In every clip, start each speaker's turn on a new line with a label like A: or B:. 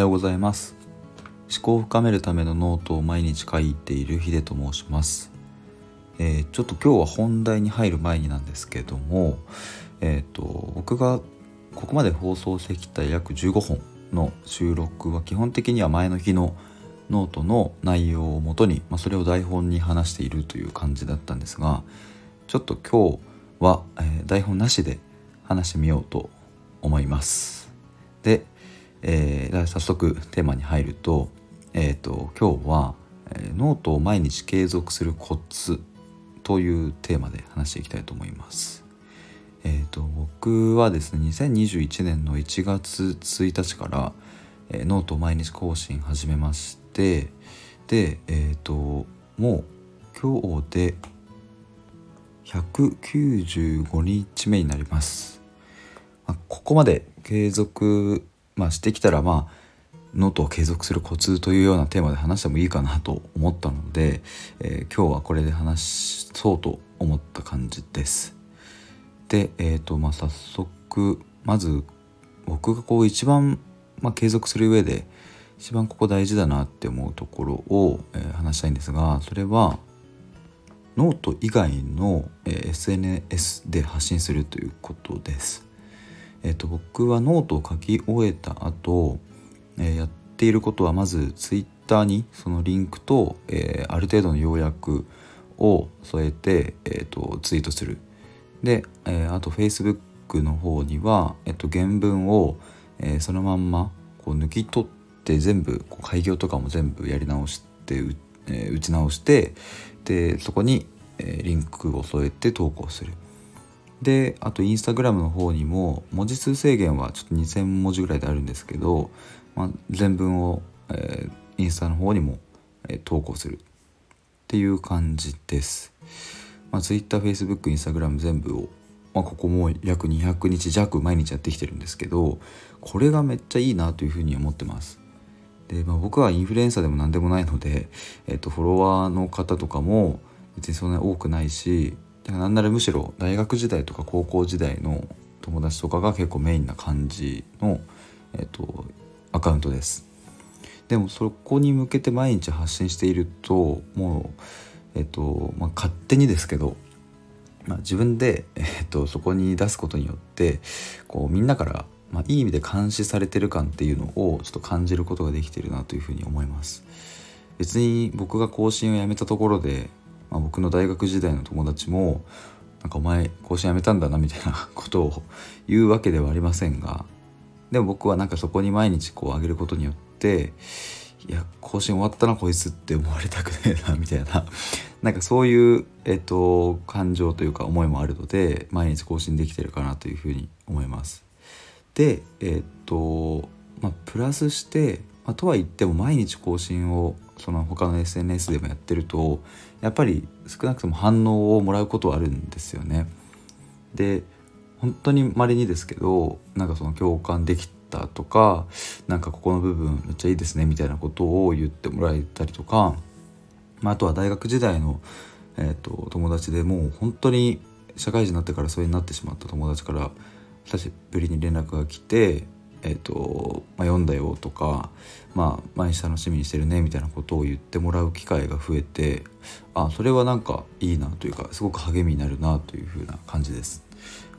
A: ようございます。思考を深めるためのノートを毎日書いているヒデと申します、えー、ちょっと今日は本題に入る前になんですけどもえっ、ー、と僕がここまで放送してきた約15本の収録は基本的には前の日のノートの内容をもとに、まあ、それを台本に話しているという感じだったんですがちょっと今日は、えー、台本なしで話してみようと思います。でえー、早速テーマに入ると,、えーと、今日は、えー、ノートを毎日継続するコツというテーマで話していきたいと思います。えーと、僕はですね2021年の1月1日から、えー、ノートを毎日更新始めましてでえ、ー、ともう今日で195日目になります。ここまで継続まあ、してきたらまあノートを継続するコツというようなテーマで話してもいいかなと思ったので、えー、今日はこれで話そうと思った感じです。で、えーとまあ、早速まず僕がこう一番、まあ、継続する上で一番ここ大事だなって思うところを、えー、話したいんですがそれはノート以外の、えー、SNS で発信するということです。えーと、僕はノートを書き終えた後、えー、やっていることはまずツイッターにそのリンクと、えー、ある程度の要約を添えて、えーと、ツイートする。で、えー、あと Facebook の方には、えーと、原文を、えー、そのまんまこう抜き取って全部こう改行とかも全部やり直して、えー、打ち直してでそこに、えー、リンクを添えて投稿する。であとインスタグラムの方にも文字数制限はちょっと2,000文字ぐらいであるんですけど、まあ、全文を、えー、インスタの方にも、えー、投稿するっていう感じです。まあ、Twitter、Facebook、Instagram 全部を、まあ、ここも約200日弱毎日やってきてるんですけどこれがめっちゃいいなというふうに思ってます。で、まあ、僕はインフルエンサーでも何でもないので、えー、とフォロワーの方とかも別にそんなに多くないしだからなんならむしろ大学時代とか高校時代の友達とかが結構メインな感じの、えっと、アカウントです。でもそこに向けて毎日発信しているともう、えっとまあ、勝手にですけど、まあ、自分で、えっと、そこに出すことによってこうみんなから、まあ、いい意味で監視されてる感っていうのをちょっと感じることができてるなというふうに思います。別に僕が更新をやめたところでまあ、僕の大学時代の友達もなんかお前更新やめたんだなみたいな ことを言うわけではありませんがでも僕はなんかそこに毎日こう上げることによっていや更新終わったなこいつって思われたくねえなみたいな なんかそういう、えっと、感情というか思いもあるので毎日更新できてるかなというふうに思います。でえっとまあプラスして、まあ、とは言っても毎日更新をその他の SNS でもやってるとやっぱり少なくとも反応をもらうことはあるんですよね。で本当に稀にですけどなんかその共感できたとかなんかここの部分めっちゃいいですねみたいなことを言ってもらえたりとか、まあ、あとは大学時代の、えーと、友達でもう本当に社会人になってから疎遠になってしまった友達から久しぶりに連絡が来てえーとまあ、読んだよとか、まあ、毎日楽しみにしてるねみたいなことを言ってもらう機会が増えてあそれはなんかいいなというかすごく励みになるなというふうな感じです。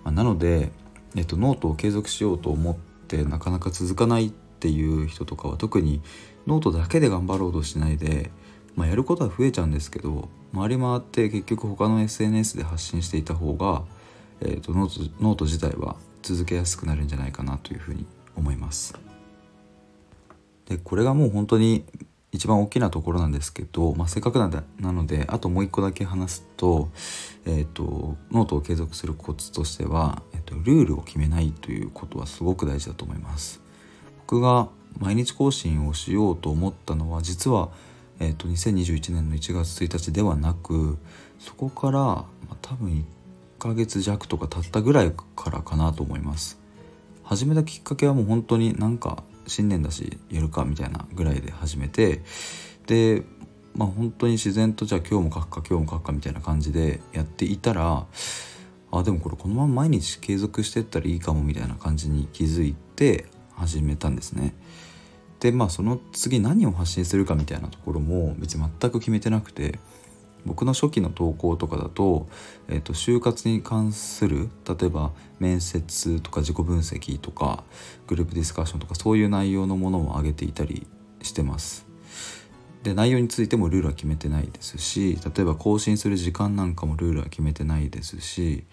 A: まあ、なので、えーと、ノートを継続しようと思ってなかなか続かないっていう人とかは特にノートだけで頑張ろうとしないで、まあ、やることは増えちゃうんですけど回り回って結局他の SNS で発信していた方が、えーと note note 自体は続けやすくなるんじゃないかなというふうに思います。でこれがもう本当に一番大きなところなんですけど、まあ、せっかくなんでなのであともう一個だけ話すと,、えーと、ノートを継続するコツとしては、えーと、ルールを決めないということはすごく大事だと思います。僕が毎日更新をしようと思ったのは実は、えーと、2021年の1月1日ではなくそこから、まあ、多分1ヶ月弱とか経ったぐらいからかなと思います。始めたきっかけはもう本当になんか新年だしやるかみたいなぐらいで始めてでまあ本当に自然とじゃあ今日も書くか今日も書くかみたいな感じでやっていたらあでもこれこのまま毎日継続してったらいいかもみたいな感じに気づいて始めたんですね。でまあその次何を発信するかみたいなところも別に全く決めてなくて僕の初期の投稿とかだと,、えーと、就活に関する例えば面接とか自己分析とかグループディスカッションとかそういう内容のものを上げていたりしてます。で内容についてもルールは決めてないですし例えば更新する時間なんかもルールは決めてないですし、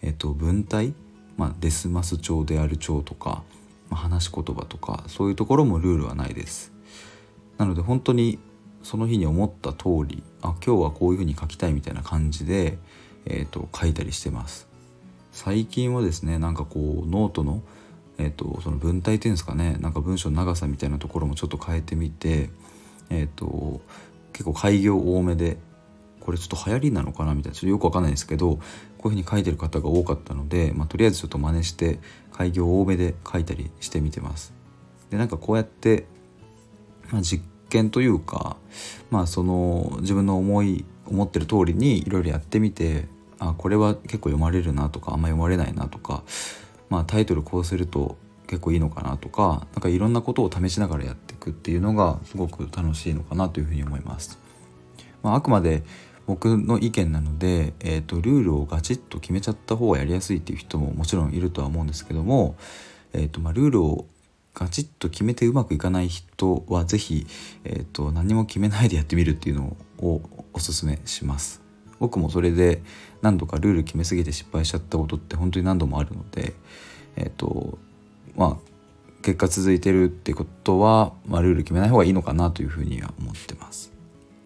A: えーと、文体、まあ、ですます調である調とか、まあ、話し言葉とかそういうところもルールはないです。なので本当にその日に思った通りあ今日はこういうふうに書きたいみたいな感じで、えーと、書いたりしてます最近はですねなんかこうノートの,、えーと、その文体っていうんですかねなんか文章の長さみたいなところもちょっと変えてみて、えーと、結構改行多めでこれちょっと流行りなのかなみたいなちょっとよくわかんないですけどこういうふうに書いてる方が多かったので、まあ、とりあえずちょっと真似して開業多めで書いたりしてみてます。でなんかこうやって、まあ、実験というかまあその自分の思い思ってる通りにいろいろやってみてあこれは結構読まれるなとかあんま読まれないなとか、まあ、タイトルこうすると結構いいのかなとかなんかいろんなことを試しながらやっていくっていうのがすごく楽しいのかなというふうに思います。まあ、あくまで僕の意見なので、えーと、ルールをガチッと決めちゃった方がやりやすいっていう人ももちろんいるとは思うんですけども、えーとまあ、ルールをガチッと決めてうまくいかない人は是非、えーと、何も決めないでやってみるっていうのをおすすめします僕もそれで何度かルール決めすぎて失敗しちゃったことって本当に何度もあるのでえ、ー、とまあ結果続いてるってことは、まあ、ルール決めない方がいいのかなというふうには思ってます。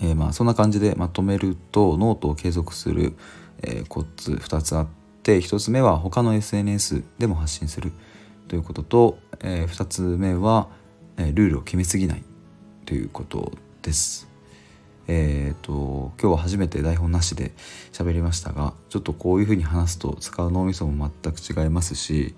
A: えー、まあそんな感じでまとめるとノートを継続する、えー、コツ2つあって1つ目は他の SNS でも発信する。ということと、えー、2つ目は、えー、ルールを決めすぎないということです。えーと、今日は初めて台本なしで喋りましたがちょっとこういうふうに話すと使う脳みそも全く違いますし、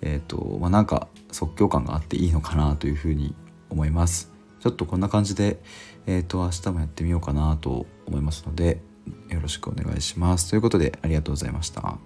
A: えーとまあ、なんか即興感があっていいのかなというふうに思います。ちょっとこんな感じで、えーと明日もやってみようかなと思いますのでよろしくお願いします。ということでありがとうございました。